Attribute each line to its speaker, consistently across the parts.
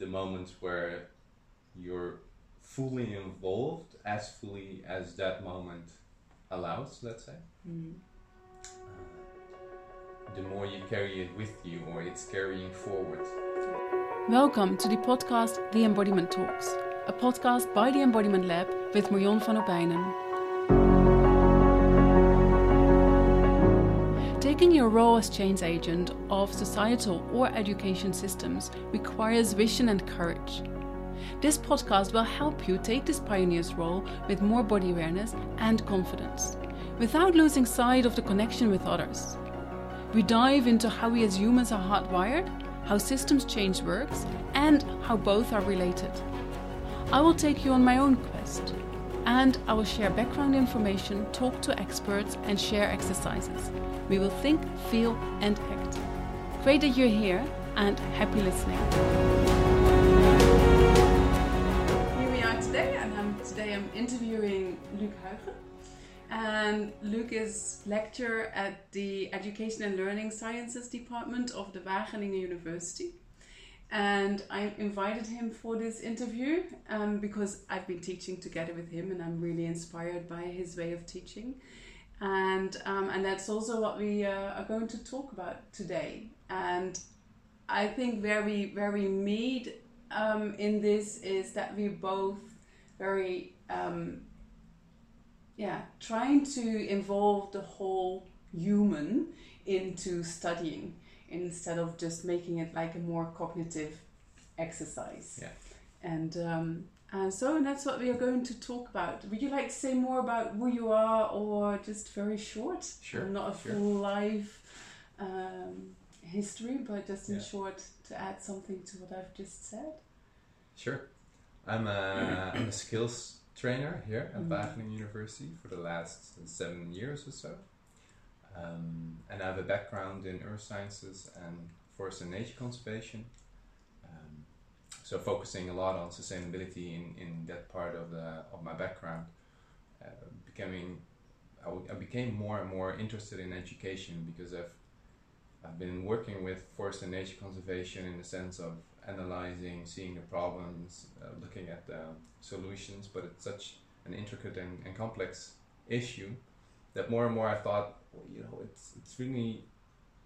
Speaker 1: the moments where you're fully involved as fully as that moment allows, let's say.
Speaker 2: Mm.
Speaker 1: Uh, the more you carry it with you, or it's carrying forward.
Speaker 2: Welcome to the podcast The Embodiment Talks, a podcast by the Embodiment Lab with Marion van Opijnen. Taking your role as change agent of societal or education systems requires vision and courage. This podcast will help you take this pioneer's role with more body awareness and confidence, without losing sight of the connection with others. We dive into how we as humans are hardwired, how systems change works, and how both are related. I will take you on my own quest, and I will share background information, talk to experts, and share exercises. We will think, feel, and act. Great that you're here, and happy listening. Here we are today, and I'm, today I'm interviewing Luuk Huijgen. And um, Luuk is lecturer at the Education and Learning Sciences Department of the Wageningen University. And I invited him for this interview um, because I've been teaching together with him and I'm really inspired by his way of teaching. And, um, and that's also what we uh, are going to talk about today. And I think where we meet um, in this is that we both very um, yeah, trying to involve the whole human into studying instead of just making it like a more cognitive exercise.
Speaker 1: Yeah.
Speaker 2: And um, and so that's what we are going to talk about. Would you like to say more about who you are, or just very short?
Speaker 1: Sure,
Speaker 2: Not a
Speaker 1: sure.
Speaker 2: full life um, history, but just in
Speaker 1: Yeah.
Speaker 2: short to add something to what I've just said.
Speaker 1: Sure. I'm a, I'm a skills trainer here at
Speaker 2: Mhm.
Speaker 1: Wageningen University for the last seven years or so. Um, and I have a background in earth sciences and forest and nature conservation. Um, so focusing a lot on sustainability in, in that part of the of my background. Uh, becoming, I, w- I became more and more interested in education because I've I've been working with forest and nature conservation in the sense of analyzing, seeing the problems, uh, looking at the solutions, but it's such an intricate and, and complex issue that more and more I thought, well, you know, it's it's really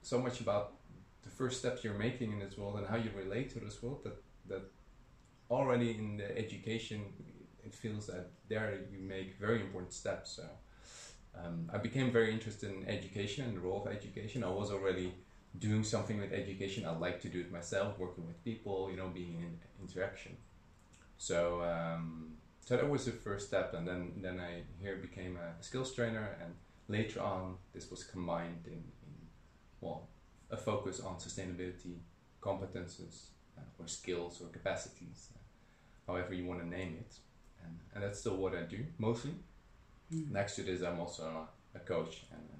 Speaker 1: so much about the first steps you're making in this world and how you relate to this world that that already in the education it feels that there you make very important steps. So um, I became very interested in education and the role of education. I was already doing something with education. I like to do it myself, working with people, you know, being in interaction. So um, so that was the first step, and then then I here became a skills trainer, and later on this was combined in, in well a focus on sustainability competences uh, or skills or capacities, uh, however you want to name it, and and that's still what I do mostly. Next to this, I'm also a coach and a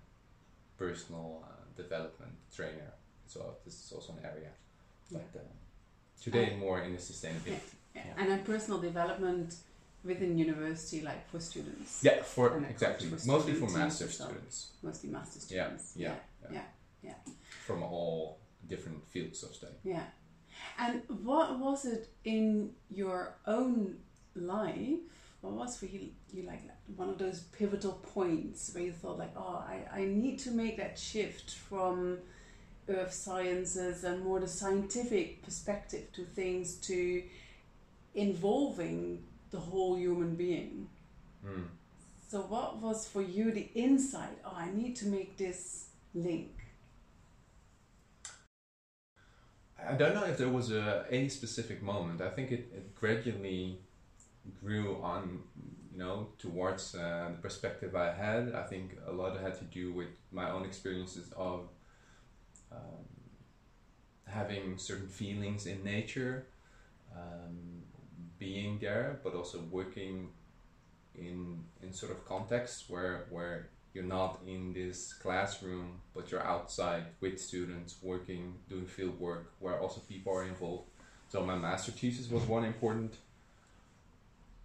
Speaker 1: personal uh, development trainer. So this is also an area. But uh, today, more in the sustainability.
Speaker 2: Yeah.
Speaker 1: Yeah.
Speaker 2: And then personal development within university, like for students.
Speaker 1: Yeah, for
Speaker 2: And
Speaker 1: exactly,
Speaker 2: for
Speaker 1: mostly for master
Speaker 2: so.
Speaker 1: students
Speaker 2: Mostly master
Speaker 1: Yeah,
Speaker 2: students.
Speaker 1: yeah,
Speaker 2: yeah,
Speaker 1: yeah.
Speaker 2: yeah.
Speaker 1: from all different fields of study.
Speaker 2: Yeah. And what was it in your own life? What was for you, you like one of those pivotal points where you thought like, oh, I, I need to make that shift from earth sciences and more the scientific perspective to things to involving the whole human being.
Speaker 1: Mm.
Speaker 2: So what was for you the insight? Oh, I need to make this link.
Speaker 1: I don't know if there was a any specific moment. I think it, it gradually grew on, you know, towards uh, the perspective I had. I think a lot had to do with my own experiences of um, having certain feelings in nature, um, being there, but also working in in sort of contexts where where you're not in this classroom, but you're outside with students working, doing field work, where also people are involved. So my master thesis was one important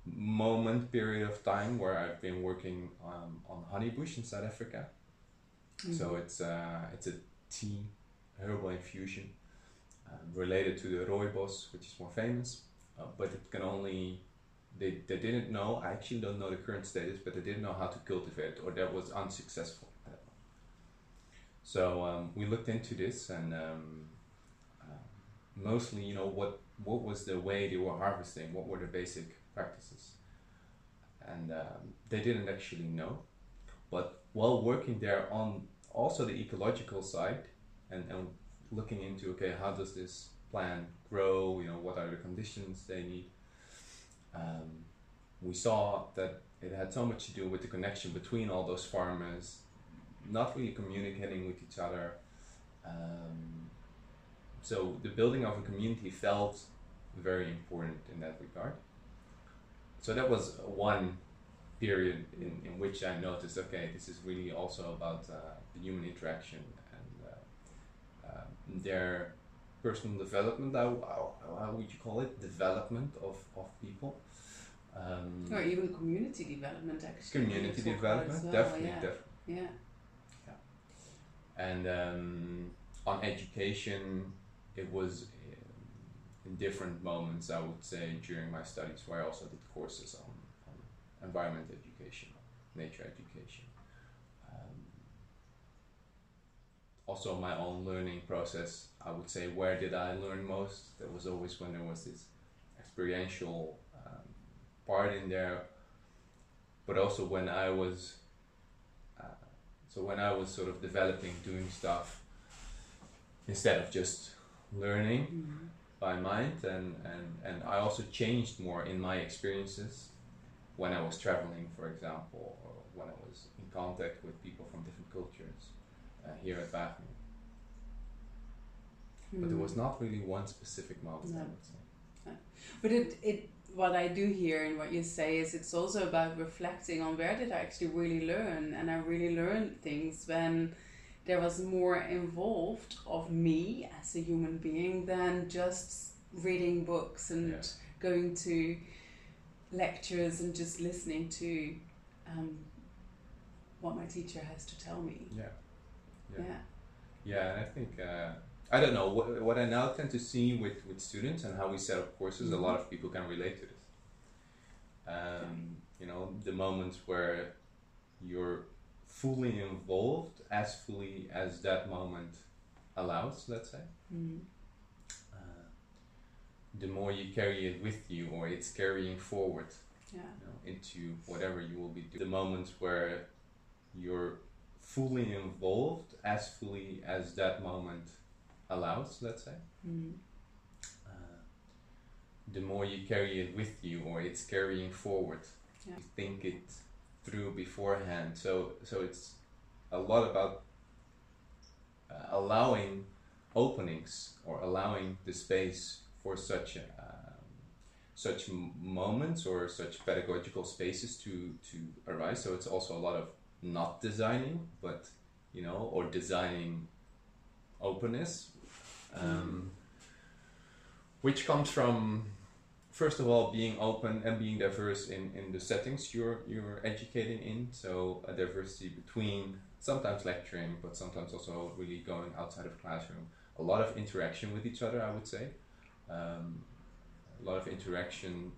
Speaker 1: moment period of time where I've been working um, on honeybush in South Africa. So it's uh, it's a tea herbal infusion um, related to the rooibos, which is more famous, uh, but it can only they, they didn't know. I actually don't know the current status, but they didn't know how to cultivate, or that was unsuccessful. So um, we looked into this, and um, uh, mostly, you know, what what was the way they were harvesting? What were the basic practices? And um, they didn't actually know. But while working there on also the ecological side, and, and looking into okay, how does this plant grow? You know, what are the conditions they need? Um, we saw that it had so much to do with the connection between all those farmers not really communicating with each other. Um, so the building of a community felt very important in that regard. So that was one period in, in which I noticed, okay, this is really also about uh, the human interaction and uh, uh, their personal development. How, how, how, would you call it? Development of, of people.
Speaker 2: Um, or even community development, actually.
Speaker 1: Community development, well, definitely,
Speaker 2: yeah.
Speaker 1: definitely.
Speaker 2: Yeah
Speaker 1: and um, on education it was in different moments i would say during my studies where i also did courses on, on environment education nature education um, also my own learning process. I would say where did i learn most? There was always when there was this experiential um, part in there. But also when i was so when I was sort of developing, doing stuff, instead of just learning mm-hmm. by mind, and, and, and I also changed more in my experiences when I was traveling, for example, or when I was in contact with people from different cultures uh, here at Wageningen. Mm. But there was mm. not really one specific moment, no. I would say.
Speaker 2: But it, it what I do hear and what you say is it's also about reflecting on where did I actually really learn, and I really learned things when there was more involved of me as a human being than just reading books and yeah. going to lectures and just listening to um, what my teacher has to tell me.
Speaker 1: Yeah.
Speaker 2: Yeah. Yeah,
Speaker 1: yeah and I think. Uh, I don't know what, what I now tend to see with, with students and how we set up courses. Mm-hmm. A lot of people can relate to this. Um, you know, the moments where you're fully involved as fully as that moment allows. Let's say. Mm-hmm. Uh, the more you carry it with you, or it's carrying forward
Speaker 2: yeah.
Speaker 1: you know, into whatever you will be doing. The moments where you're fully involved as fully as that moment allows, let's say. Mm. Uh, the more you carry it with you, or it's carrying forward, yeah. you think it through beforehand. So, so it's a lot about uh, allowing openings or allowing the space for such um, such moments or such pedagogical spaces to to arise. So it's also a lot of not designing, but you know, or designing openness um, which comes from first of all being open and being diverse in, in the settings you're you're educating in. So a diversity between sometimes lecturing but sometimes also really going outside of classroom. A lot of interaction with each other i would say. Um, a lot of interaction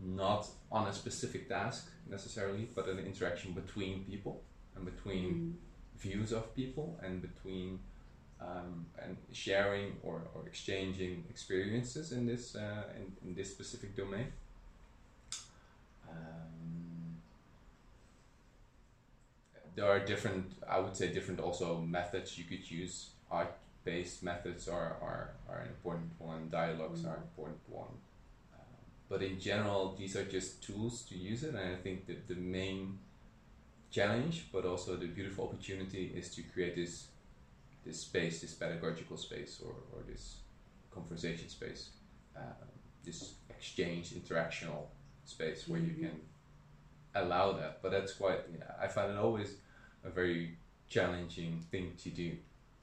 Speaker 1: not on a specific task necessarily but an interaction between people and between mm. views of people and between um, and sharing or, or exchanging experiences in this uh, in, in this specific domain. Um, there are different, I would say, different also methods you could use. Art-based methods are, are, are an important one. Dialogues mm. are an important one. But in general, these are just tools to use it, and I think that the main challenge, but also the beautiful opportunity, is to create this this space, this pedagogical space, or, or this conversation space, uh, this exchange, interactional space where mm-hmm. you can allow that. But that's quite, yeah, I find it always a very challenging thing to do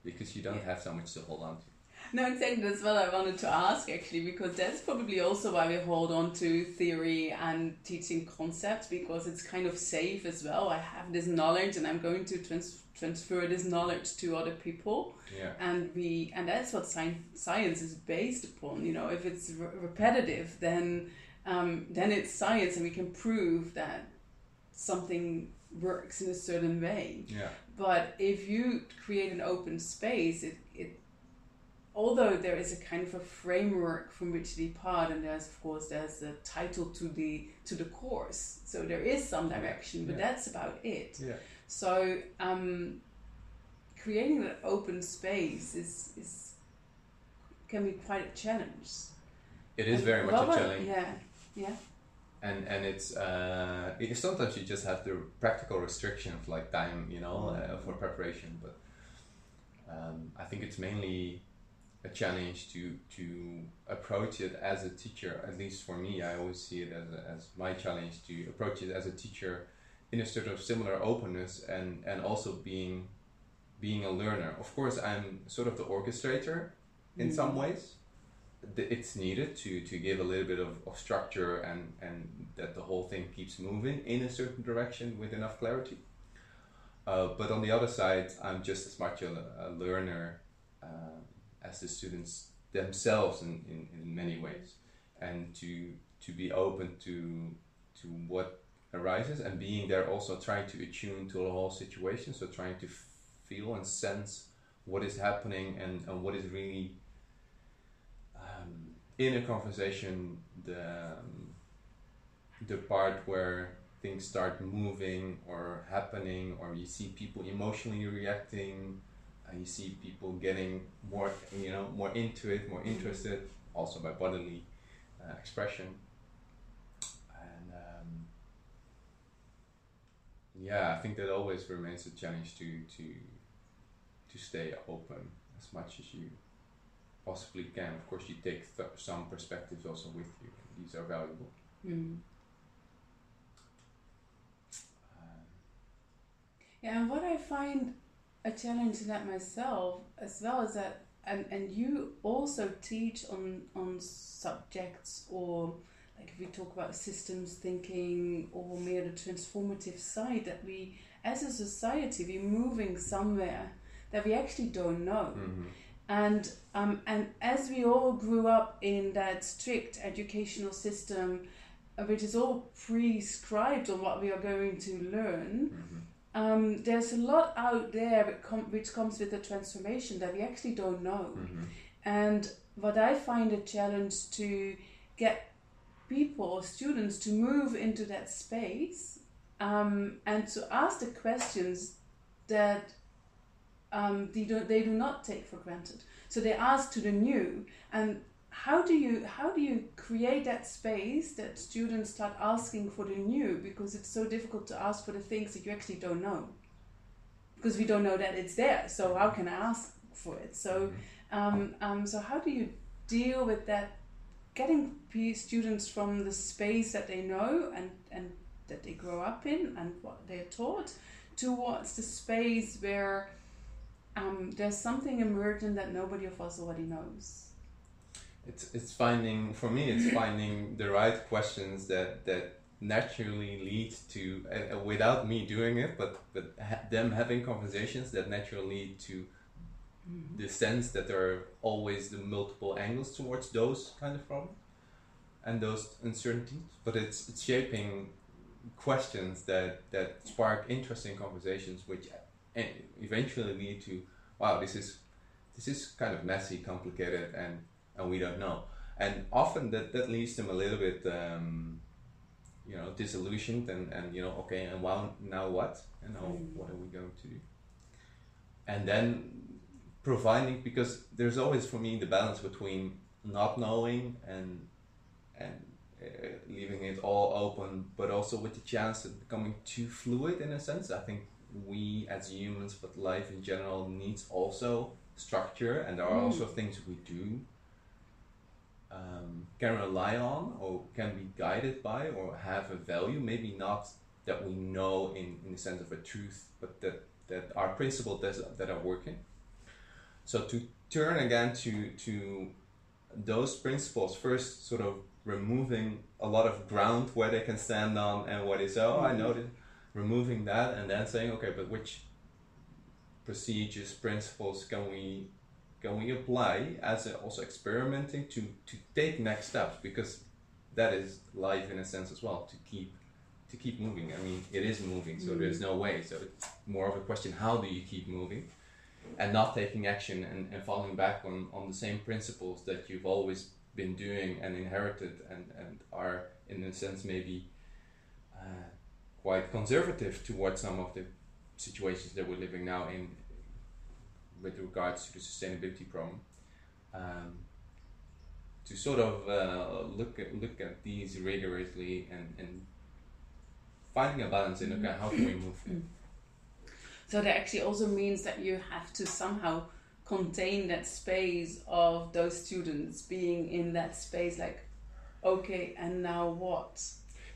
Speaker 1: because you don't yeah. have so much to hold on to.
Speaker 2: No, exactly. That's what I wanted to ask actually, because that's probably also why we hold on to theory and teaching concepts because it's kind of safe as well. I have this knowledge and I'm going to trans- transfer this knowledge to other people.
Speaker 1: Yeah.
Speaker 2: And we and that's what science science is based upon. You know, if it's re- repetitive, then um, then it's science, and we can prove that something works in a certain way.
Speaker 1: Yeah.
Speaker 2: But if you create an open space, it, it although there is a kind of a framework from which to depart, and there's of course there's a title to the to the course, so there is some direction, but
Speaker 1: Yeah.
Speaker 2: that's about it.
Speaker 1: Yeah.
Speaker 2: So um, creating that open space is is can be quite a challenge.
Speaker 1: It is
Speaker 2: And
Speaker 1: very much
Speaker 2: what
Speaker 1: a challenge.
Speaker 2: Yeah, yeah.
Speaker 1: and and it's uh, it, sometimes you just have the practical restrictions like time, you know, uh, for preparation. But um, I think it's mainly a challenge to to approach it as a teacher. At least for me, I always see it as a, as my challenge to approach it as a teacher in a sort of similar openness and and also being being a learner. Of course, I'm sort of the orchestrator in
Speaker 2: Mm.
Speaker 1: some ways it's needed to to give a little bit of, of structure and and that the whole thing keeps moving in a certain direction with enough clarity uh, but on the other side i'm just as much a, a learner uh, as the students themselves in, in, in many ways and to to be open to to what arises and being there also trying to attune to the whole situation so trying to feel and sense what is happening and, and what is really um, in a conversation the um, the part where things start moving or happening or you see people emotionally reacting you see people getting more you know more into it more interested also by bodily uh, expression and um, yeah I think that always remains a challenge to to to stay open as much as you possibly can. Of course, you take th- some perspectives also with you. These are valuable.
Speaker 2: Mm.
Speaker 1: Um,
Speaker 2: Yeah, and what I find a challenge in that myself as well as that and, and you also teach on on subjects or like if we talk about systems thinking or more the transformative side that we as a society we're moving somewhere that we actually don't know.
Speaker 1: mhm.
Speaker 2: And um, and as we all grew up in that strict educational system, uh, which is all prescribed on what we are going to learn,
Speaker 1: Mhm.
Speaker 2: Um, there's a lot out there which, com- which comes with the transformation that we actually don't know.
Speaker 1: Mhm.
Speaker 2: And what I find a challenge to get people or students to move into that space um, and to ask the questions that um, they, do, they do not take for granted. So they ask to the new. And how do you how do you create that space that students start asking for the new because it's so difficult to ask for the things that you actually don't know because we don't know that it's there so how can i ask for it so
Speaker 1: Mhm.
Speaker 2: um, um, so how do you deal with that? Getting students from the space that they know and and that they grow up in and what they're taught, towards the space where um, there's something emergent that nobody of us already knows.
Speaker 1: It's it's finding for me. It's finding the right questions that that naturally lead to uh, without me doing it, but but ha- them having conversations that naturally lead to the sense that there are always the multiple angles towards those kind of problems and those uncertainties. But it's it's shaping questions that that spark interesting conversations, which e- eventually lead to wow, this is this is kind of messy, complicated, and and we don't know. And often that that leaves them a little bit. Um, you know, disillusioned and, and you know, okay, and well, now what? And know,
Speaker 2: Mm.
Speaker 1: what are we going to do? And then providing because there's always for me the balance between not knowing and and uh, leaving it all open, but also with the chance of becoming too fluid in a sense. I think we as humans, but life in general, needs also structure, and there are
Speaker 2: Mm.
Speaker 1: also things we do um, can rely on or can be guided by or have a value. Maybe not that we know in, in the sense of a truth, but that, that are principles that, that are working. So to turn again to to those principles first, sort of removing a lot of ground where they can stand on and what is oh I know that removing that and then saying okay but which procedures principles can we can we apply as a, also experimenting to to take next steps? Because that is life in a sense as well to keep to keep moving. I mean it is moving so
Speaker 2: Mm.
Speaker 1: there's no way. So it's more of a question how do you keep moving? And not taking action and, and falling back on, on the same principles that you've always been doing and inherited and, and are in a sense maybe uh, quite conservative towards some of the situations that we're living now in with regards to the sustainability problem um, to sort of uh, look at look at these rigorously and, and finding a balance in okay how can we move
Speaker 2: Mm. So that actually also means that you have to somehow contain that space of those students being in that space, like, okay, and now what?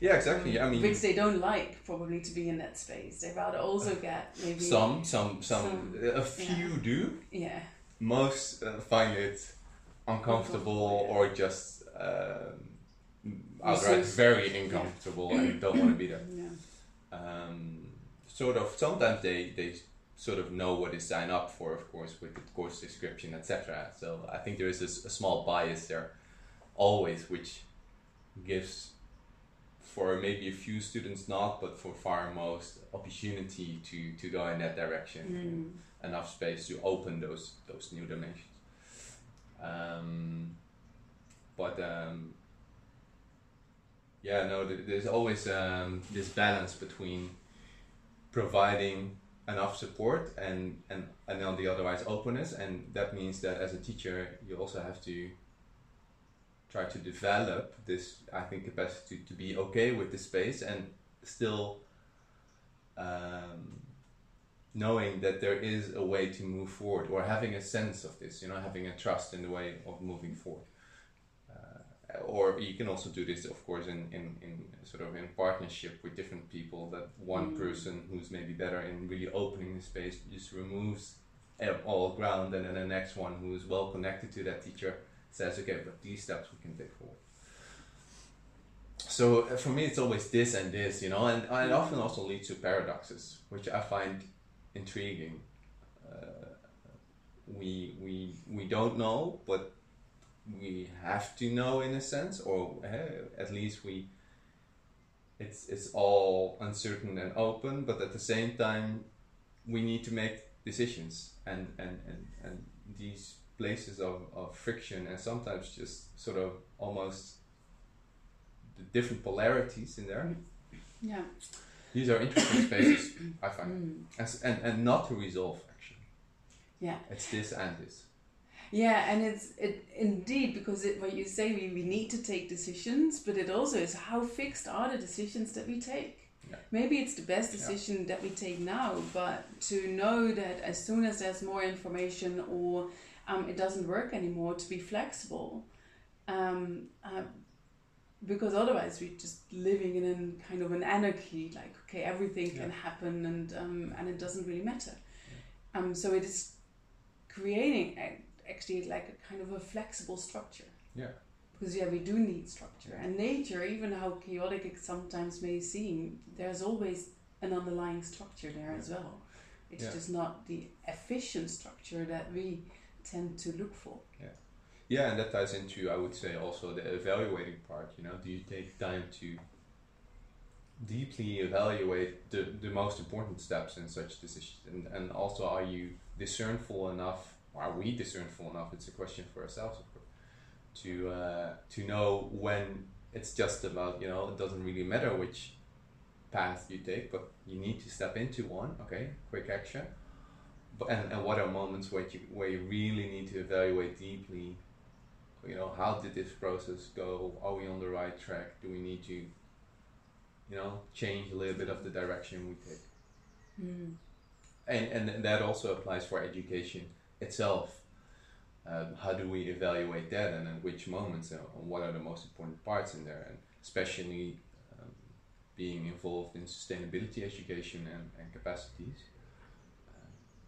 Speaker 1: Yeah exactly I mean
Speaker 2: Which they don't like probably to be in that space. They rather also get maybe
Speaker 1: some some some,
Speaker 2: Some,
Speaker 1: a few do
Speaker 2: yeah
Speaker 1: most uh, find it uncomfortable
Speaker 2: Uncomfortable, yeah.
Speaker 1: or just um, outright very uncomfortable and don't want to be there.
Speaker 2: yeah
Speaker 1: Um, sort of sometimes they, they sort of know what they sign up for, of course, with the course description, etc. So I think there is a small bias there, always, which gives for maybe a few students not, but for far most opportunity to, to go in that direction
Speaker 2: Mm.
Speaker 1: enough space to open those those new dimensions. Um, but um, yeah, no, th- there's always um, this balance between providing enough support and, and and on the otherwise openness, and that means that as a teacher you also have to try to develop this I think capacity to be okay with the space and still um, knowing that there is a way to move forward or having a sense of this you know having a trust in the way of moving forward uh, or you can also do this of course in, in, in sort of in partnership with different people that one
Speaker 2: Mm.
Speaker 1: person who's maybe better in really opening the space just removes all ground and then the next one who is well connected to that teacher says okay but these steps we can take forward. So uh, for me it's always this and this you know and, and it often also leads to paradoxes which i find intriguing. Uh, we we we don't know but we have to know in a sense or uh, at least we it's it's all uncertain and open but at the same time we need to make decisions and and and, and these places of, of friction and sometimes just sort of almost the different polarities in there.
Speaker 2: Yeah.
Speaker 1: These are interesting spaces i find.
Speaker 2: Mm.
Speaker 1: As, and and not to resolve actually.
Speaker 2: Yeah.
Speaker 1: It's this and this.
Speaker 2: Yeah, and it's it indeed because it, what you say we, we need to take decisions, but it also is how fixed are the decisions that we take.
Speaker 1: Yeah.
Speaker 2: Maybe it's the best decision that we take now, but to know that as soon as there's more information or um, it doesn't work anymore, to be flexible, um, uh, because otherwise we're just living in a kind of an anarchy. Like okay, everything can happen, and um, and it doesn't really matter. Um, so it is creating a- actually like a kind of a flexible structure.
Speaker 1: Yeah.
Speaker 2: Because yeah, we do need structure, and nature, even how chaotic it sometimes may seem, there's always an underlying structure there as well. It's
Speaker 1: Yeah.
Speaker 2: just not the efficient structure that we tend to look for.
Speaker 1: Yeah, and that ties into, I would say, also the evaluating part. You know, do you take time to deeply evaluate the, the most important steps in such decisions? And, and also, are you discernful enough, are we discernful enough? It's a question for ourselves, of course, to, uh, to know when it's just about, you know, it doesn't really matter which path you take, but you need to step into one, okay, quick action. And, and what are moments where you, where you really need to evaluate deeply you know how did this process go? Are we on the right track? Do we need to you know change a little bit of the direction we take?
Speaker 2: Mm.
Speaker 1: and and that also applies for education itself. Um, how do we evaluate that and at which moments and what are the most important parts in there? And especially um, being involved in sustainability education and, and capacities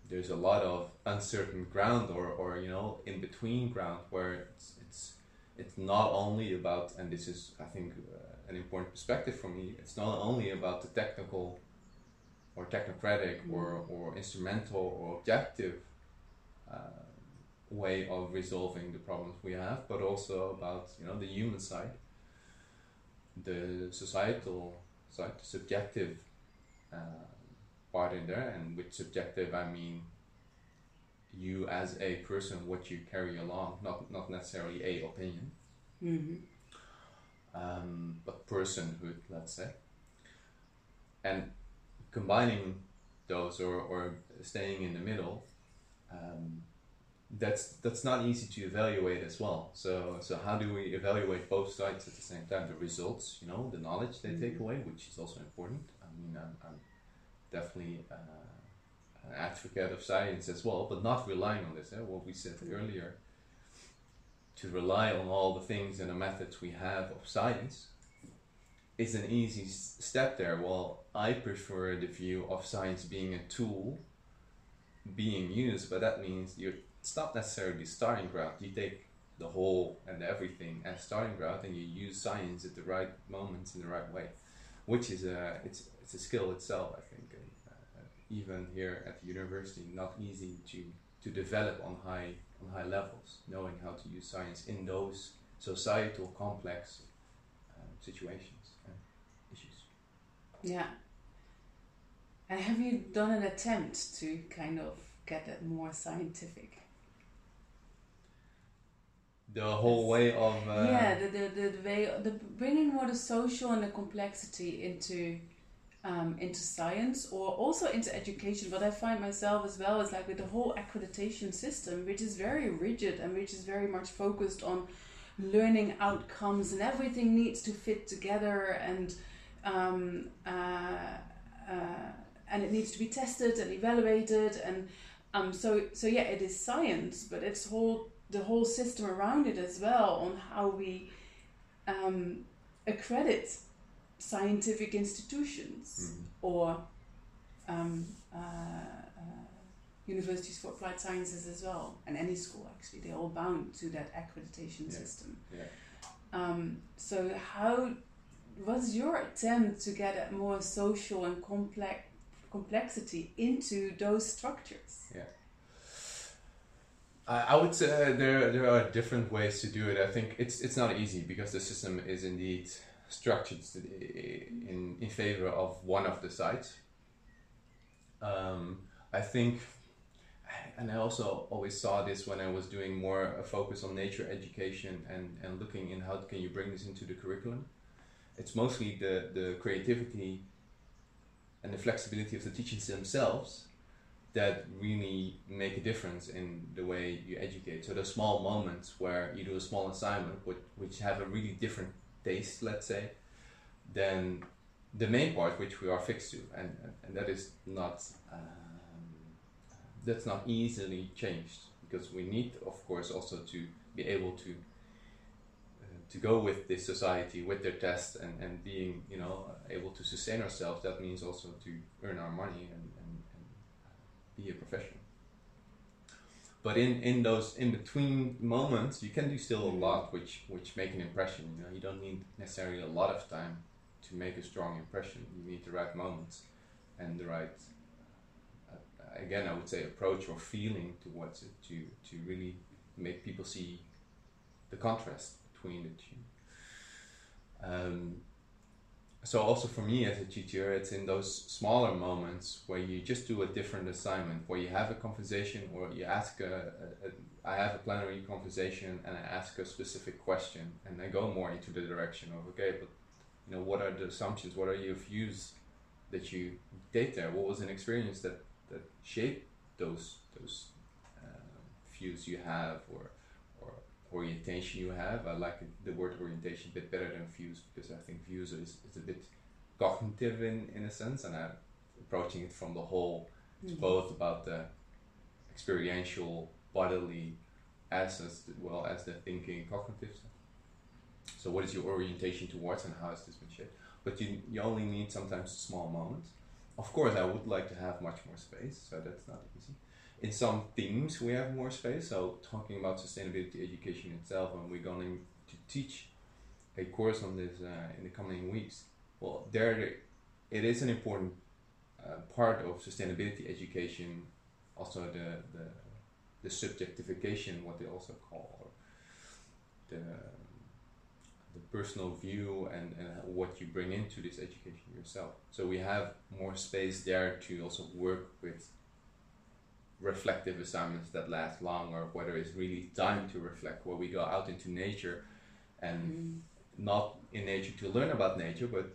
Speaker 1: there's a lot of uncertain ground or, or you know in between ground where it's it's it's not only about and this is I think uh, an important perspective for me it's not only about the technical or technocratic
Speaker 2: Mm.
Speaker 1: or, or instrumental or objective uh, way of resolving the problems we have but also about you know the human side the societal side the subjective uh, part in there, and with subjective I mean you as a person, what you carry along, not not necessarily a opinion,
Speaker 2: hmm
Speaker 1: um, but personhood, let's say, and combining those or, or staying in the middle. Um, that's that's not easy to evaluate as well. So so how do we evaluate both sides at the same time? The results, you know, the knowledge they take
Speaker 2: Mhm.
Speaker 1: away, which is also important. I mean, I'm, I'm definitely uh, an advocate of science as well, but not relying on this. Eh? What we said
Speaker 2: Mhm.
Speaker 1: earlier, to rely on all the things and the methods we have of science is an easy s- step there. Well, I prefer the view of science being a tool being used, but that means you're it's not necessarily starting ground. You take the whole and everything as starting ground, and you use science at the right moments in the right way, which is a it's it's a skill itself. I think, even here at the university, not easy to to develop on high on high levels, knowing how to use science in those societal complex um, situations and issues.
Speaker 2: Yeah. And have you done an attempt to kind of get it more scientific?
Speaker 1: The whole way of uh,
Speaker 2: yeah, the, the, the, the way, the bringing more the social and the complexity into um, into science or also into education. What I find myself as well is like with the whole accreditation system, which is very rigid and which is very much focused on learning outcomes and everything needs to fit together and um, uh, uh, and it needs to be tested and evaluated and um, so so yeah it is science but it's whole the whole system around it as well on how we um, accredit scientific institutions
Speaker 1: Mhm.
Speaker 2: or um, uh, uh, universities for applied sciences as well, and any school actually. They're all bound to that accreditation
Speaker 1: Yeah.
Speaker 2: system.
Speaker 1: Yeah.
Speaker 2: Um, so, how was your attempt to get a more social and complex complexity into those structures?
Speaker 1: I, I would say there there are different ways to do it. I think it's it's not easy because the system is indeed structured in in favor of one of the sides. Um, I think, and I also always saw this when I was doing more a focus on nature education and and looking in how can you bring this into the curriculum. It's mostly the the creativity and the flexibility of the teachers themselves that really make a difference in the way you educate. So the small moments where you do a small assignment, which, which have a really different taste, let's say, than the main part, which we are fixed to, and and, that is not um, that's not easily changed because we need, of course, also to be able to. uh, To go with this society, with their tests, and, and being, you know, able to sustain ourselves, that means also to earn our money and, and, and be a professional. But in, in those in between moments, you can do still a lot which which make an impression. You know, you don't need necessarily a lot of time to make a strong impression. You need the right moments and the right, uh, again, I would say approach or feeling towards it to to really make people see the contrast between the two. Um, so also for me as a teacher it's in those smaller moments where you just do a different assignment where you have a conversation or you ask a, a, a I have a plenary conversation and I ask a specific question and I go more into the direction of okay but you know what are the assumptions? What are your views that you take there? What was an experience that that shaped those those uh, views you have or orientation you have. I like the word orientation a bit better than views because I think views is, is a bit cognitive in, in a sense and I'm approaching it from the whole. It's mm-hmm. both about the experiential bodily as as well as the thinking cognitive stuff. So what is your orientation towards and how has this been shaped but you, you only need sometimes a small moments of course I would like to have much more space so that's not easy in some themes we have more space. So talking about sustainability education itself, and we're going to teach a course on this uh, in the coming weeks. Well, there it is an important uh, part of sustainability education. Also, the the the subjectification, what they also call the the personal view and, and what you bring into this education yourself. So we have more space there to also work with reflective assignments that last long or whether it's really time to reflect where we go out into nature and mm. not in nature to learn about nature but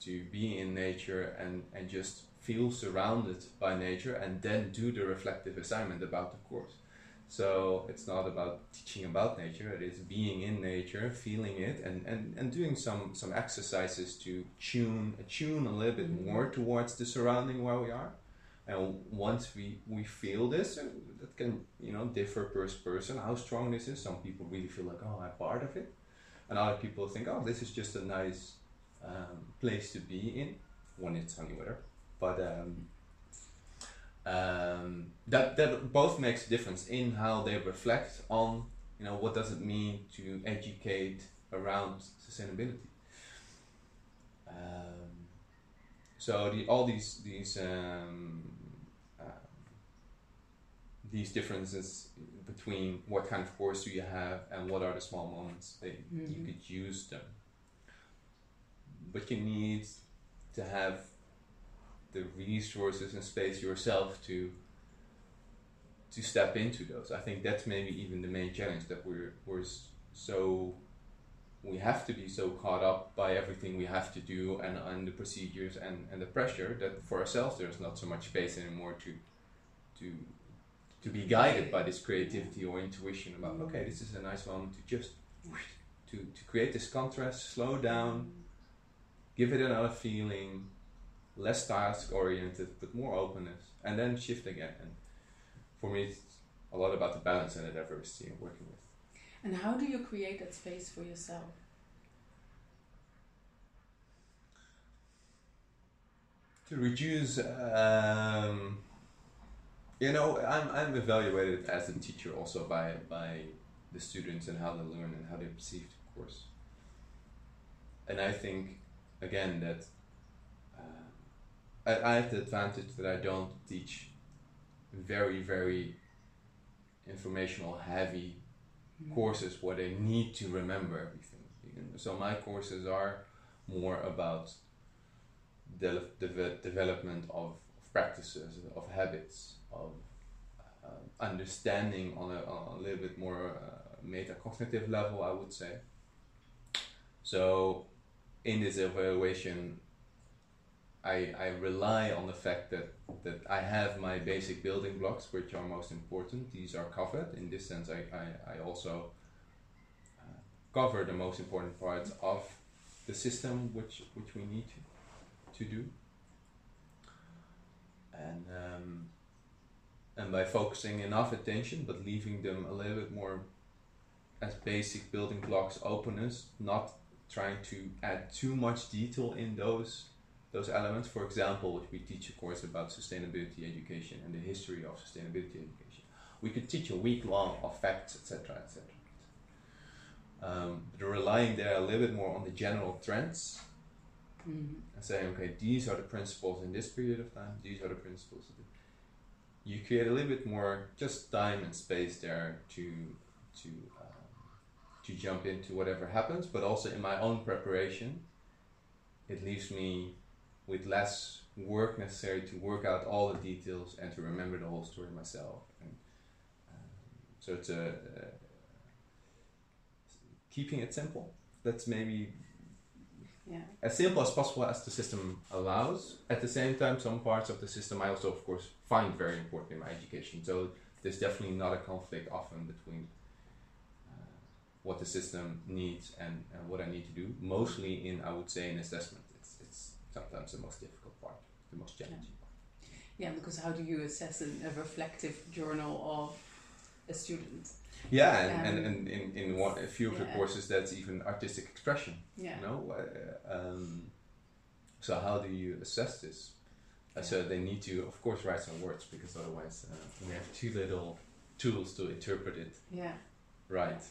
Speaker 1: to be in nature and, and just feel surrounded by nature and then do the reflective assignment about the course so it's not about teaching about nature it is being in nature feeling it and, and, and doing some some exercises to tune tune a little bit mm-hmm. more towards the surrounding where we are and once we we feel this uh, that can you know differ per person how strong this is some people really feel like oh i'm part of it and other people think oh this is just a nice um, place to be in when it's sunny weather but um, um, that that both makes a difference in how they reflect on you know what does it mean to educate around sustainability. Um, so the, all these these um, these differences between what kind of course do you have and what are the small moments that mm-hmm. you could use them. But you need to have the resources and space yourself to to step into those. I think that's maybe even the main challenge that we're we're so we have to be so caught up by everything we have to do and, and the procedures and, and the pressure that for ourselves there's not so much space anymore to to to be guided by this creativity or intuition about okay this is a nice moment to just to, to create this contrast slow down give it another feeling less task oriented, but more openness, and then shift again. And for me, it's a lot about the balance and the diversity I'm working with.
Speaker 2: And how do you create that space for yourself?
Speaker 1: To reduce, um, you know, I'm, I'm evaluated as a teacher also by, by the students and how they learn and how they perceive the course. And I think, again, that I, I have the advantage that I don't teach very very informational heavy mm. courses where they need to remember everything. So my courses are more about the, the development of, of practices, of habits, of uh, understanding on a, on a little bit more uh, metacognitive level, I would say. So in this evaluation, I, I rely on the fact that, that I have my basic building blocks, which are most important. These are covered. In this sense, I, I, I also uh, cover the most important parts of the system which, which we need to, to do. And, um, and by focusing enough attention, but leaving them a little bit more as basic building blocks openness, not trying to add too much detail in those those elements. For example, if we teach a course about sustainability education and the history of sustainability education, we could teach a week long of facts, etc., etc. Um, but relying there a little bit more on the general trends mm-hmm. and saying, okay, these are the principles in this period of time, these are the principles. You create a little bit more just time and space there to to um, to jump into whatever happens, but also in my own preparation, it leaves me with less work necessary to work out all the details and to remember the whole story myself. And, um, so it's a, a, keeping it simple. That's maybe
Speaker 2: yeah.
Speaker 1: as simple as possible as the system allows. At the same time, some parts of the system I also, of course, find very important in my education. So there's definitely not a conflict often between uh, what the system needs and, and what I need to do. Mostly in, I would say, in assessment It's, it's sometimes the most difficult part, the most challenging
Speaker 2: part. Yeah, because how do you assess an, a reflective journal of a student?
Speaker 1: Yeah, and, um, and, and in, in one, a few of yeah. the courses that's even artistic expression.
Speaker 2: Yeah.
Speaker 1: You know, uh, um, so how do you assess this? Uh, so they need to, of course, write some words because otherwise uh, we have too little tools to interpret it
Speaker 2: Yeah.
Speaker 1: right,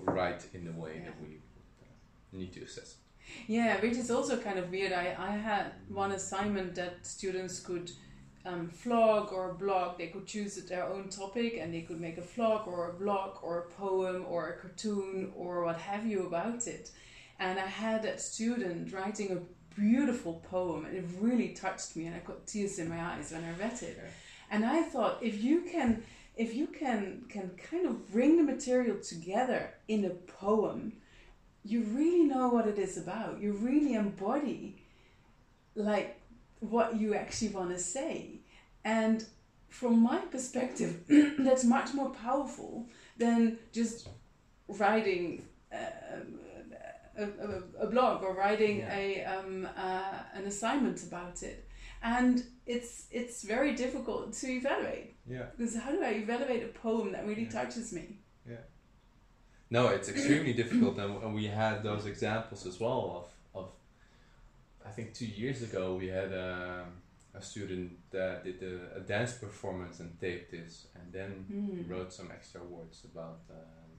Speaker 1: right in the way
Speaker 2: Yeah.
Speaker 1: that we need to assess.
Speaker 2: Yeah, which is also kind of weird. I, I had one assignment that students could um, vlog or blog. They could choose their own topic and they could make a vlog or a blog or a poem or a cartoon or what have you about it. And I had that student writing a beautiful poem and it really touched me and I got tears in my eyes when I read it.
Speaker 1: Yeah.
Speaker 2: And I thought if you can if you can can kind of bring the material together in a poem, you really know what it is about. You really embody like what you actually want to say. And from my perspective, that's much more powerful than just writing um, a, a, a blog or writing
Speaker 1: Yeah.
Speaker 2: a um, uh, an assignment about it. And it's it's very difficult to evaluate
Speaker 1: Yeah.
Speaker 2: because how do I evaluate a poem that really
Speaker 1: Yeah.
Speaker 2: touches me? Yeah.
Speaker 1: No, it's extremely difficult, and, and we had those examples as well of, think two years ago we had um, a student that did a, a dance performance and taped this, and then
Speaker 2: Mm.
Speaker 1: wrote some extra words about um,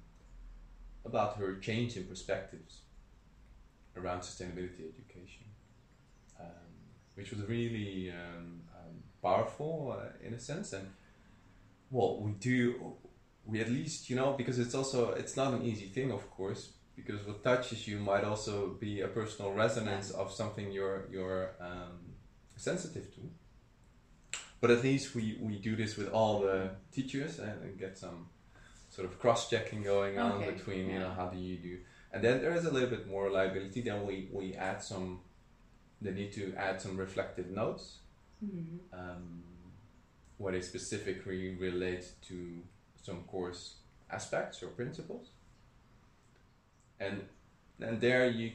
Speaker 1: about her change in perspectives around sustainability education, um, which was really um, um, powerful uh, in a sense. And well, we do we at least you know because it's also it's not an easy thing, of course. Because what touches you might also be a personal resonance of something you're you're um, sensitive to. But at least we, we do this with all the teachers and, get some sort of cross checking going on
Speaker 2: Okay,
Speaker 1: between you know how do you do. And then there is a little bit more liability. Then we, we add some they need to add some reflective notes.
Speaker 2: Mhm.
Speaker 1: um, where they specifically relate to some course aspects or principles and and there you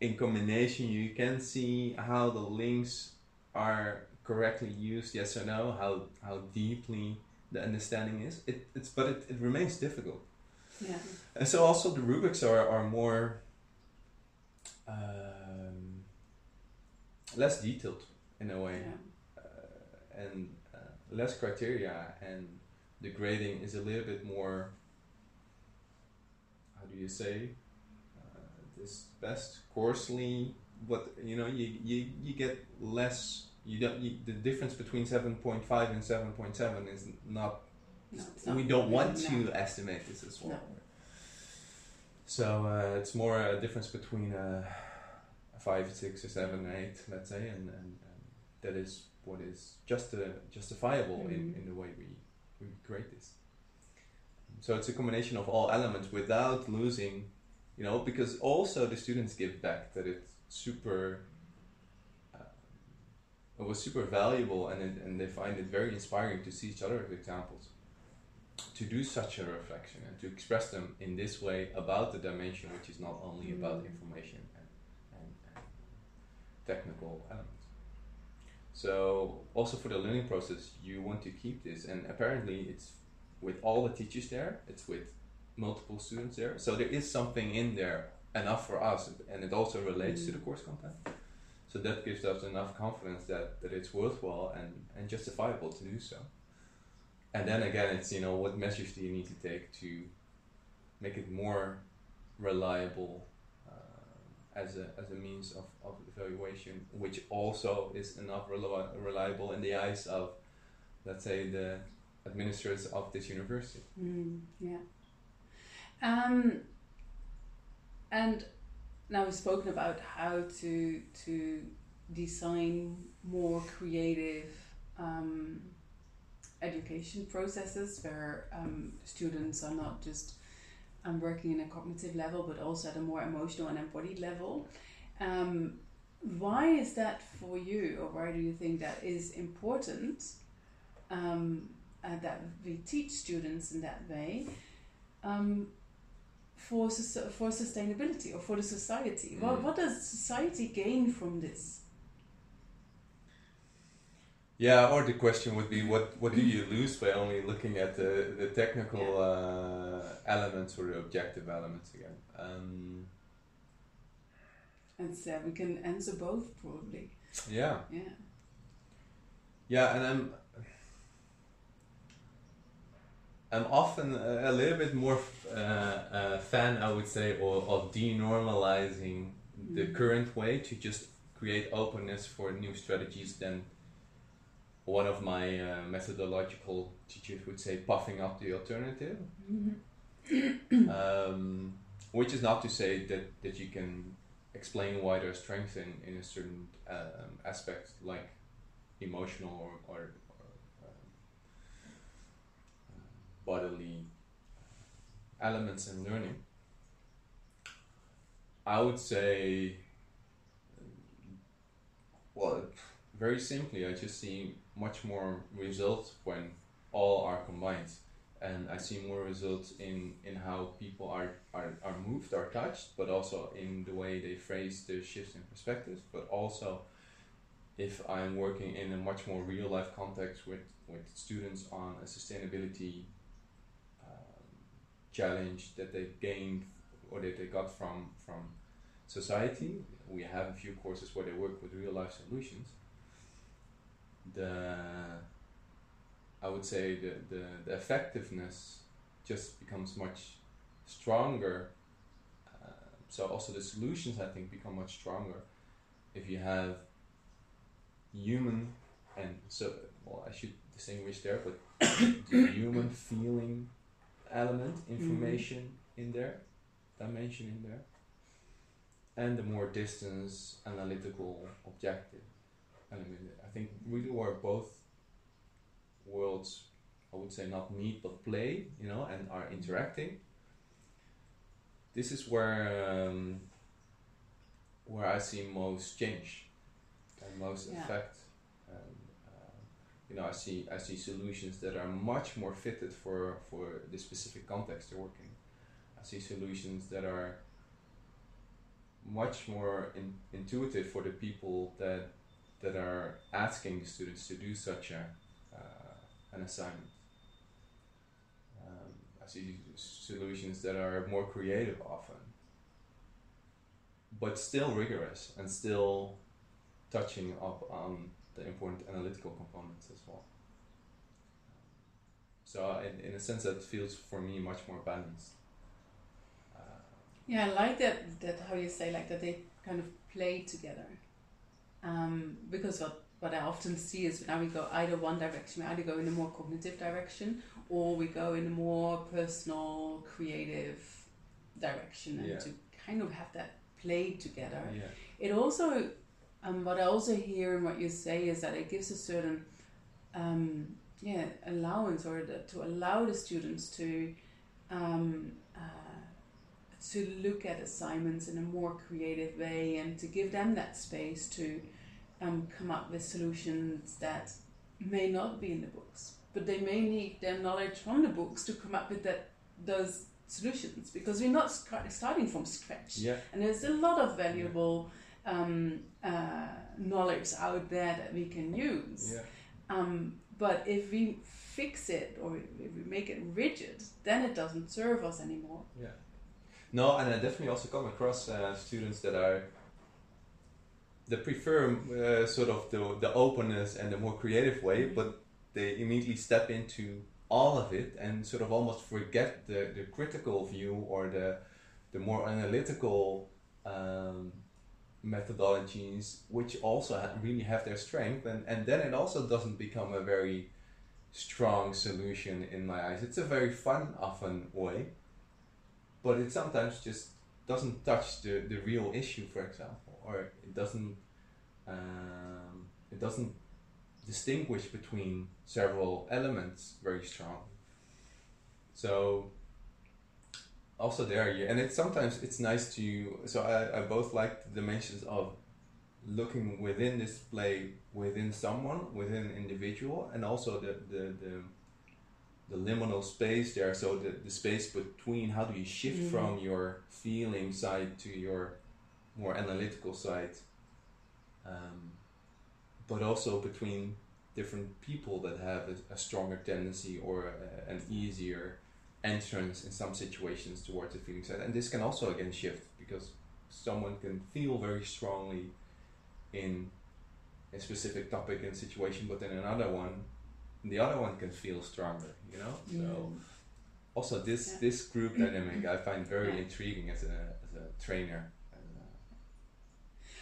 Speaker 1: in combination you can see how the links are correctly used yes or no how how deeply the understanding is it, it's but it, it remains difficult
Speaker 2: Yeah.
Speaker 1: and so also the rubrics are, are more um, less detailed in a way
Speaker 2: Yeah.
Speaker 1: uh, and uh, less criteria and the grading is a little bit more do you say uh, this best coarsely what you know you, you, you get less you don't you, the difference between 7.5 and 7.7 is not
Speaker 2: No, not
Speaker 1: we don't want
Speaker 2: no.
Speaker 1: to estimate this as well
Speaker 2: No.
Speaker 1: so uh, it's more a difference between uh, a five six or seven eight let's say and, and, and that is what is just justifiable in,
Speaker 2: Mhm.
Speaker 1: in the way we, we create this so it's a combination of all elements without losing you know because also the students give back that it's super uh, it was super valuable and, it, and they find it very inspiring to see each other's examples to do such a reflection and to express them in this way about the dimension which is not only about
Speaker 2: Mm.
Speaker 1: information and, and, and technical elements so also for the learning process you want to keep this and apparently it's with all the teachers there it's with multiple students there. So there is something in there enough for us and it also relates to the
Speaker 2: Mm.
Speaker 1: course content. So that gives us enough confidence that, that it's worthwhile and, and justifiable to do so. And then again it's you know what measures do you need to take to make it more reliable uh, as a as a means of, of evaluation which also is enough reli- reliable in the eyes of let's say the administrators of this university
Speaker 2: Mm, yeah. Um, and now we've spoken about how to to design more creative um, education processes where um, students are not just um, working in a cognitive level but also at a more emotional and embodied level. Um, why is that for you, or why do you think that is important? Um, uh, that we teach students in that way um, for for sustainability or for the society. What
Speaker 1: Mm.
Speaker 2: what does society gain from this?
Speaker 1: yeah or the question would be what what do you lose by only looking at the, the technical uh, elements or the objective elements again um,
Speaker 2: And so we can answer both probably.
Speaker 1: yeah
Speaker 2: Yeah.
Speaker 1: Yeah, and I'm I'm often a, little bit more uh, a fan, I would say, or of denormalizing the
Speaker 2: Mm.
Speaker 1: current way to just create openness for new strategies than one of my uh, methodological teachers would say puffing up the alternative um, which is not to say that, that you can explain why there's strength in, in a certain um, aspect like emotional or, or, or um, bodily elements in learning. I would say well very simply I just see much more results when all are combined. And I see more results in, in how people are, are, are moved, are touched, but also in the way they phrase the shifts in perspectives, but also if I'm working in a much more real life context with, with students on a sustainability challenge that they gained or that they got from, from society. We have a few courses where they work with real life solutions. The I would say the, the, the effectiveness just becomes much stronger. Uh, so also the solutions I think become much stronger if you have human and so well I should distinguish there, but the human feeling element, information in there, dimension in there, and the more distance analytical objective element. I think really where both worlds I would say not meet but play, you know, and are interacting. This is where um, where I see most change and most
Speaker 2: Yeah.
Speaker 1: effect. You know, I see I see solutions that are much more fitted for for the specific context they're working. I see solutions that are much more in, intuitive for the people that that are asking the students to do such a uh, an assignment. Um, I see solutions that are more creative often, but still rigorous and still touching up on the important analytical components as well. So, in, in a sense, that feels for me much more balanced. Uh,
Speaker 2: Yeah, I like that. That how you say like that they kind of play together. Um, because what what I often see is now we go either one direction, we either go in a more cognitive direction, or we go in a more personal, creative direction, and
Speaker 1: Yeah.
Speaker 2: to kind of have that play together.
Speaker 1: yeah.
Speaker 2: It also, um, what I also hear in what you say is that it gives a certain, um, yeah, allowance or the, to allow the students to, um, uh, to look at assignments in a more creative way and to give them that space to, um, come up with solutions that may not be in the books, but they may need their knowledge from the books to come up with that those solutions because we're not starting from scratch.
Speaker 1: Yeah.
Speaker 2: And there's a lot of valuable um, uh, knowledge out there that we can use.
Speaker 1: Yeah.
Speaker 2: Um, but if we fix it or if we make it rigid, then it doesn't serve us anymore.
Speaker 1: Yeah. No, and I definitely also come across uh, students that are that prefer uh, sort of the the openness and the more creative way,
Speaker 2: Mhm.
Speaker 1: but they immediately step into all of it and sort of almost forget the, the critical view or the the more analytical um, methodologies, which also really have their strength, and and then it also doesn't become a very strong solution in my eyes. It's a very fun, often way, but it sometimes just doesn't touch the, the real issue, for example, or it doesn't um, it doesn't distinguish between several elements very strong. So also there, yeah, and it's sometimes it's nice to. So I, I both like the dimensions of looking within this play within someone, within an individual, and also the the the, the liminal space there. So the, the space between how do you shift
Speaker 2: Mhm.
Speaker 1: from your feeling side to your more analytical side, um, but also between different people that have a, a stronger tendency or a, an easier entrance in some situations towards the feeling side. And this can also again shift because someone can feel very strongly in a specific topic and situation, but then another one, the other one can feel stronger. You know, so also this
Speaker 2: Yeah.
Speaker 1: this group mm-hmm. dynamic I find very
Speaker 2: Yeah.
Speaker 1: intriguing as a as a trainer. a- uh,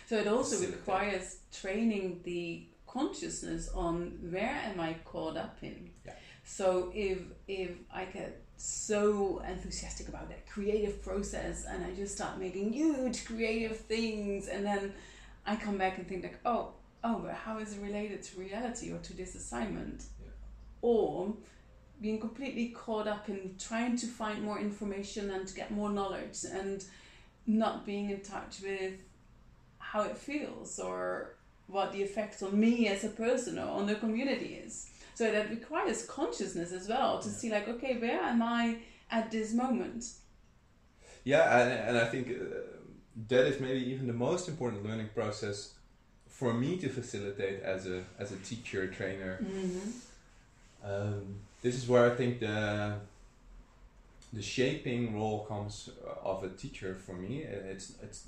Speaker 2: So it also requires training the consciousness on where am I caught up in.
Speaker 1: Yeah.
Speaker 2: So if if I get so enthusiastic about that creative process and I just start making huge creative things and then I come back and think like, oh, oh, but how is it related to reality or to this assignment?
Speaker 1: Yeah.
Speaker 2: Or being completely caught up in trying to find more information and to get more knowledge and not being in touch with how it feels or what the effect on me as a person or on the community is. So that requires consciousness as well to
Speaker 1: Yeah.
Speaker 2: see like, okay, where am I at this moment?
Speaker 1: Yeah, and, and I think uh, that is maybe even the most important learning process for me to facilitate as a as a teacher trainer.
Speaker 2: Mm-hmm.
Speaker 1: Um, this is where I think the the shaping role comes uh, of a teacher for me. It's it's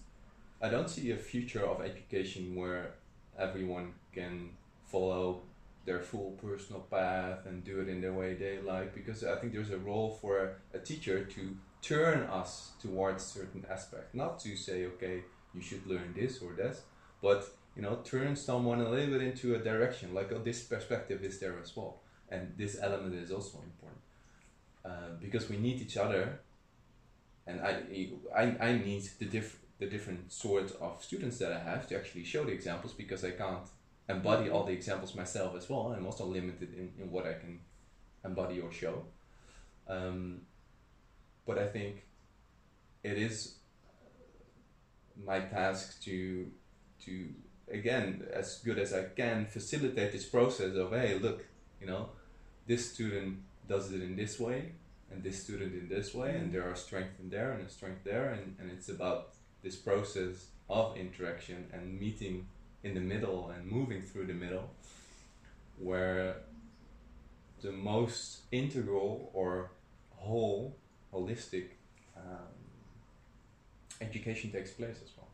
Speaker 1: I don't see a future of education where everyone can follow their full personal path and do it in the way they like because I think there's a role for a, teacher to turn us towards certain aspect. Not to say okay you should learn this or this but you know turn someone a little bit into a direction. Like oh this perspective is there as well. And this element is also important. Uh, because we need each other. And I, I, I need the, diff- the different sorts of students that I have to actually show the examples because I can't embody all the examples myself as well. I'm also limited in, in what I can embody or show. Um, but I think it is my task to to again as good as I can facilitate this process of hey look you know this student does it in this way and this student in this way and there are strength in there and a strength there and, and it's about this process of interaction and meeting in the middle and moving through the middle where the most integral or whole holistic um, education takes place as well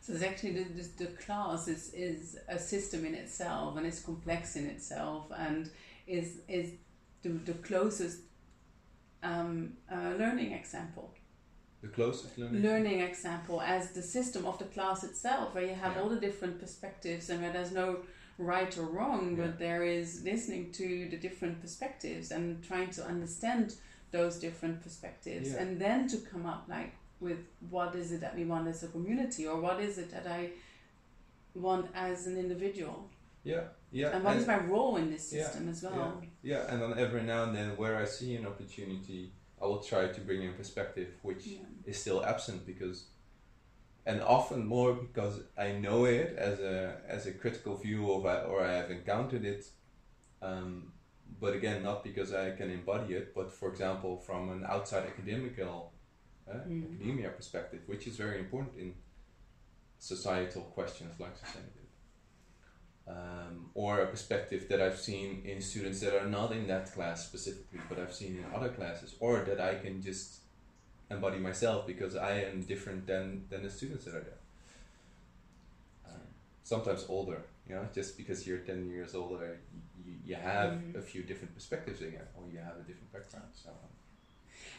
Speaker 2: So it's actually the, the, the class is, is a system in itself and it's complex in itself and is is the, the closest um, uh, learning example.
Speaker 1: The closest learning
Speaker 2: Learning example as the system of the class itself, where you have
Speaker 1: Yeah.
Speaker 2: all the different perspectives and where there's no right or wrong,
Speaker 1: Yeah.
Speaker 2: but there is listening to the different perspectives and trying to understand those different perspectives
Speaker 1: Yeah.
Speaker 2: and then to come up like with what is it that we want as a community or what is it that I want as an individual
Speaker 1: yeah yeah
Speaker 2: and what is
Speaker 1: and-
Speaker 2: my role in this
Speaker 1: yeah,
Speaker 2: system as well.
Speaker 1: yeah and then every now and then where I see an opportunity I will try to bring in perspective which
Speaker 2: Yeah.
Speaker 1: is still absent because and often more because I know it as a as a critical view of or I have encountered it um, but again not because I can embody it but for example from an outside academical uh,
Speaker 2: Mm.
Speaker 1: academia perspective which is very important in societal questions like sustainability um, or a perspective that I've seen in students that are not in that class specifically, but I've seen in other classes, or that I can just embody myself because I am different than, than the students that are there. Um, sometimes older, you know, just because you're 10 years older, you, you have
Speaker 2: Mhm.
Speaker 1: a few different perspectives again, or you have a different background. So,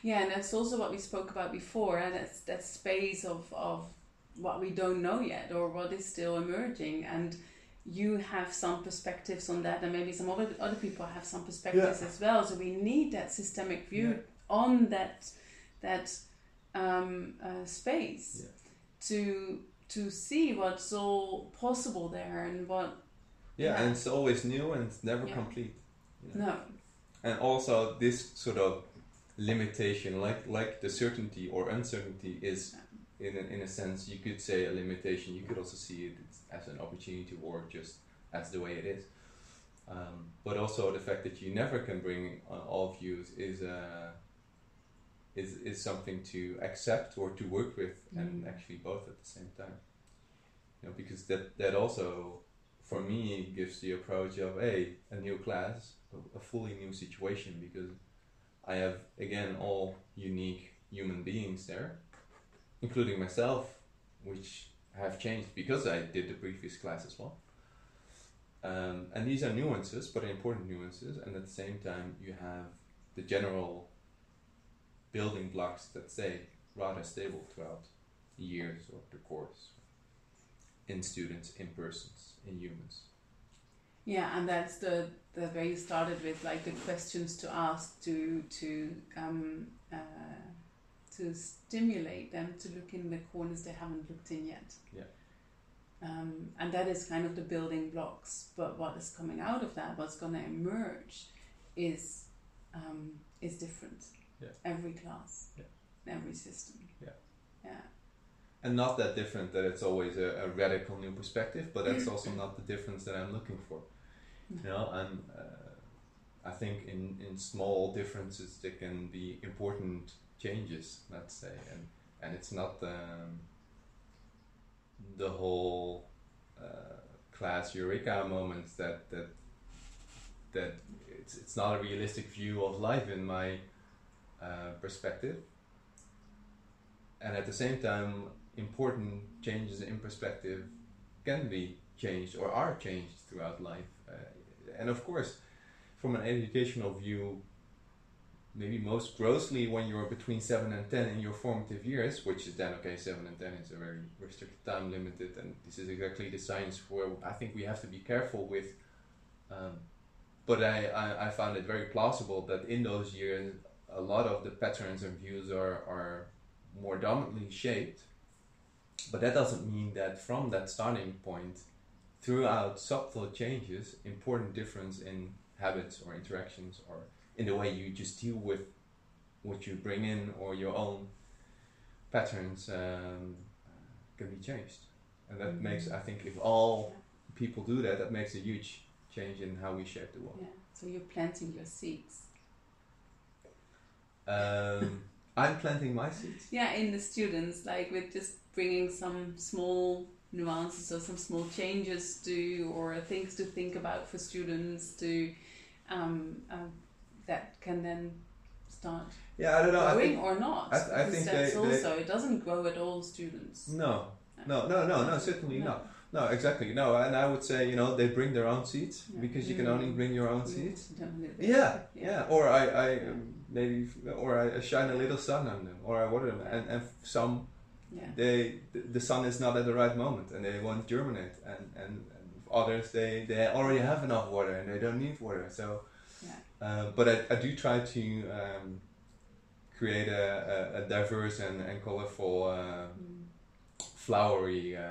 Speaker 2: Yeah, and that's also what we spoke about before, and that's that space of, of what we don't know yet or what is still emerging. And you have some perspectives on that, and maybe some other other people have some perspectives as well. So we need that systemic view
Speaker 1: Yeah.
Speaker 2: on that that um, uh, space
Speaker 1: Yeah.
Speaker 2: to to see what's all possible there and what
Speaker 1: yeah,
Speaker 2: Yeah.
Speaker 1: and it's always new and it's never
Speaker 2: Yeah.
Speaker 1: complete. you know.
Speaker 2: no
Speaker 1: and also this sort of limitation like like the certainty or uncertainty is in a, in a sense you could say a limitation you could also see it as an opportunity or just as the way it is um, but also the fact that you never can bring all views is uh, is is something to accept or to work with and
Speaker 2: Mm.
Speaker 1: actually both at the same time you know because that that also for me gives the approach of hey a new class a fully new situation because I have again all unique human beings there including myself which have changed because I did the previous class as well Um, and these are nuances, but important nuances, and at the same time, you have the general building blocks that stay rather stable throughout years or the course in students, in persons, in humans.
Speaker 2: Yeah, and that's the the where you started with like the questions to ask to to um, uh, to stimulate them to look in the corners they haven't looked in yet.
Speaker 1: Yeah.
Speaker 2: Um, and that is kind of the building blocks. But what is coming out of that, what's going to emerge, is um, is different.
Speaker 1: Yeah.
Speaker 2: Every class.
Speaker 1: Yeah.
Speaker 2: Every system.
Speaker 1: Yeah.
Speaker 2: Yeah.
Speaker 1: And not that different that it's always a, a radical new perspective, but that's also not the difference that I'm looking for. You know, and uh, I think in, in small differences there can be important changes, let's say, and and it's not um, the whole uh, class eureka moment that that that it's it's not a realistic view of life in my uh, perspective, and at the same time, important changes in perspective can be changed or are changed throughout life, uh, and of course, from an educational view, maybe most grossly when you're between 7 and 10 in your formative years, which is then, okay, 7 and 10 is a very restricted time limited, and this is exactly the science where I think we have to be careful with. Um, but I, I, I found it very plausible that in those years, a lot of the patterns and views are, are more dominantly shaped. But that doesn't mean that from that starting point, throughout subtle changes, important difference in habits or interactions or in the way you just deal with what you bring in or your own patterns um, can be changed. And that
Speaker 2: Mhm.
Speaker 1: makes, I think, if all people do that, that makes a huge change in how we shape the world.
Speaker 2: Yeah. So you're planting your seeds.
Speaker 1: Um, I'm planting my seeds.
Speaker 2: Yeah, in the students, like with just bringing some small nuances or some small changes to, or things to think about for students to, um, um, that can then start
Speaker 1: Yeah, I don't know. I
Speaker 2: growing
Speaker 1: think,
Speaker 2: or not.
Speaker 1: I th- I think
Speaker 2: that's
Speaker 1: they-
Speaker 2: also it doesn't grow at all students.
Speaker 1: no, no, no, no, no, certainly not. No, exactly. No, and I would say, you know, they bring their own seeds
Speaker 2: Yeah.
Speaker 1: because you can
Speaker 2: Mm.
Speaker 1: only bring your own
Speaker 2: Mm,
Speaker 1: seeds.
Speaker 2: definitely.
Speaker 1: Yeah, yeah. Or I, I
Speaker 2: Yeah.
Speaker 1: um, maybe, or I shine a little sun on them, or I water them, and and some
Speaker 2: Yeah.
Speaker 1: they the, the sun is not at the right moment, and they won't germinate, and and, and others they they already have enough water and they don't need water. So,
Speaker 2: Yeah.
Speaker 1: Uh, but I, I do try to um, create a, a, a diverse and, and colorful, uh,
Speaker 2: Mm,
Speaker 1: flowery uh,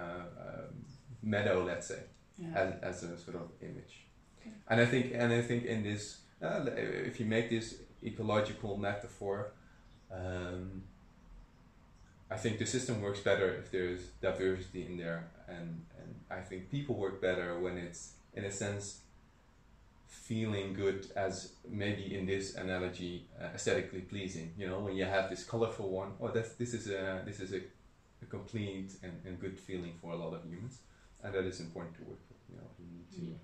Speaker 1: um, meadow, let's say.
Speaker 2: yeah.
Speaker 1: as, as a sort of image.
Speaker 2: Okay.
Speaker 1: And I think, and I think in this, uh, if you make this ecological metaphor, um, I think the system works better if there's diversity in there, and and I think people work better when it's in a sense feeling good as maybe in this analogy uh, aesthetically pleasing. You know, when you have this colorful one, oh, that's this is a this is a, a complete and, and good feeling for a lot of humans and that is important to work with. You know, you need to.
Speaker 2: Mm.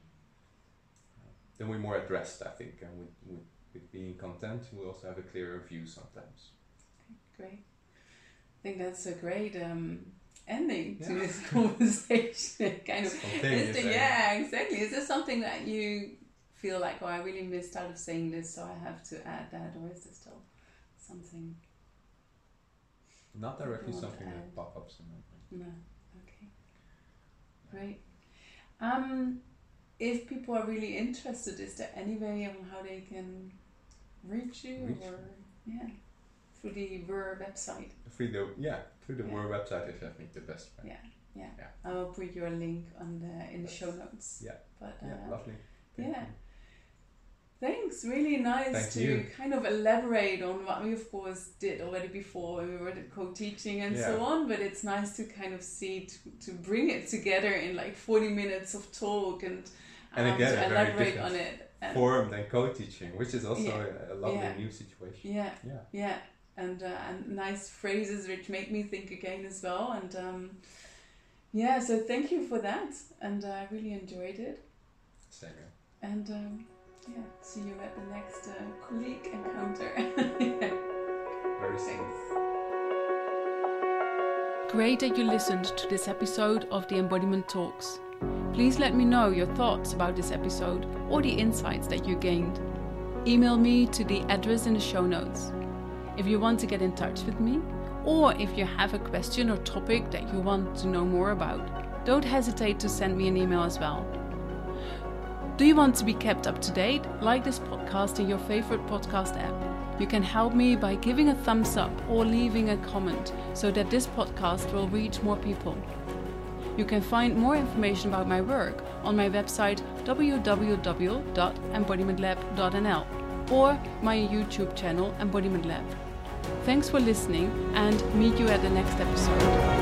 Speaker 1: Uh, then we're more at rest, I think, and with, with, with being content, we also have a clearer view sometimes.
Speaker 2: Great. I think that's a great um, ending to this conversation. kind of.
Speaker 1: Spontaneous,
Speaker 2: Is there-
Speaker 1: eh?
Speaker 2: yeah, exactly. Is there something that you feel like, oh, I really missed out of saying this, so I have to add that, or is there still something?
Speaker 1: Not directly
Speaker 2: You want to
Speaker 1: something that pop ups in my mind.
Speaker 2: No. Okay. Great. Um, if people are really interested, is there any way on how they can reach you,
Speaker 1: Reach
Speaker 2: or yeah, through the Wur website?
Speaker 1: Through the yeah, through the
Speaker 2: Yeah.
Speaker 1: Website is I think the best way.
Speaker 2: Yeah, yeah.
Speaker 1: Yeah.
Speaker 2: I will put your link on the in the show notes.
Speaker 1: Yeah.
Speaker 2: But uh,
Speaker 1: Yeah, lovely. Thank
Speaker 2: yeah.
Speaker 1: you.
Speaker 2: Thanks, really nice
Speaker 1: Thank
Speaker 2: to
Speaker 1: you.
Speaker 2: kind of elaborate on what we of course did already before when we were co-teaching and so on. But it's nice to kind of see to, to bring it together in like forty minutes of talk and
Speaker 1: And
Speaker 2: um,
Speaker 1: again,
Speaker 2: to elaborate on it. And
Speaker 1: Formed and co-teaching, which is also
Speaker 2: Yeah.
Speaker 1: a, a lovely
Speaker 2: Yeah.
Speaker 1: new situation.
Speaker 2: yeah,
Speaker 1: Yeah.
Speaker 2: yeah, and uh, and nice phrases which make me think again as well. And um, yeah, so thank you for that, and uh, I really enjoyed it.
Speaker 1: Same here.
Speaker 2: And um, yeah, see you at the next uh, colleague encounter.
Speaker 1: Very soon.
Speaker 3: Great that you listened to this episode of the Embodiment Talks.
Speaker 2: Please let me know your thoughts about this episode or the insights that you gained. Email me to the address in the show notes. If you want to get in touch with me, or if you have a question or topic that you want to know more about, don't hesitate to send me an email as well. Do you want to be kept up to date? Like this podcast in your favorite podcast app. You can help me by giving a thumbs up or leaving a comment so that this podcast will reach more people. You can find more information about my work on my website www.embodimentlab.nl or my YouTube channel Embodiment Lab. Thanks for listening and meet you at the next episode.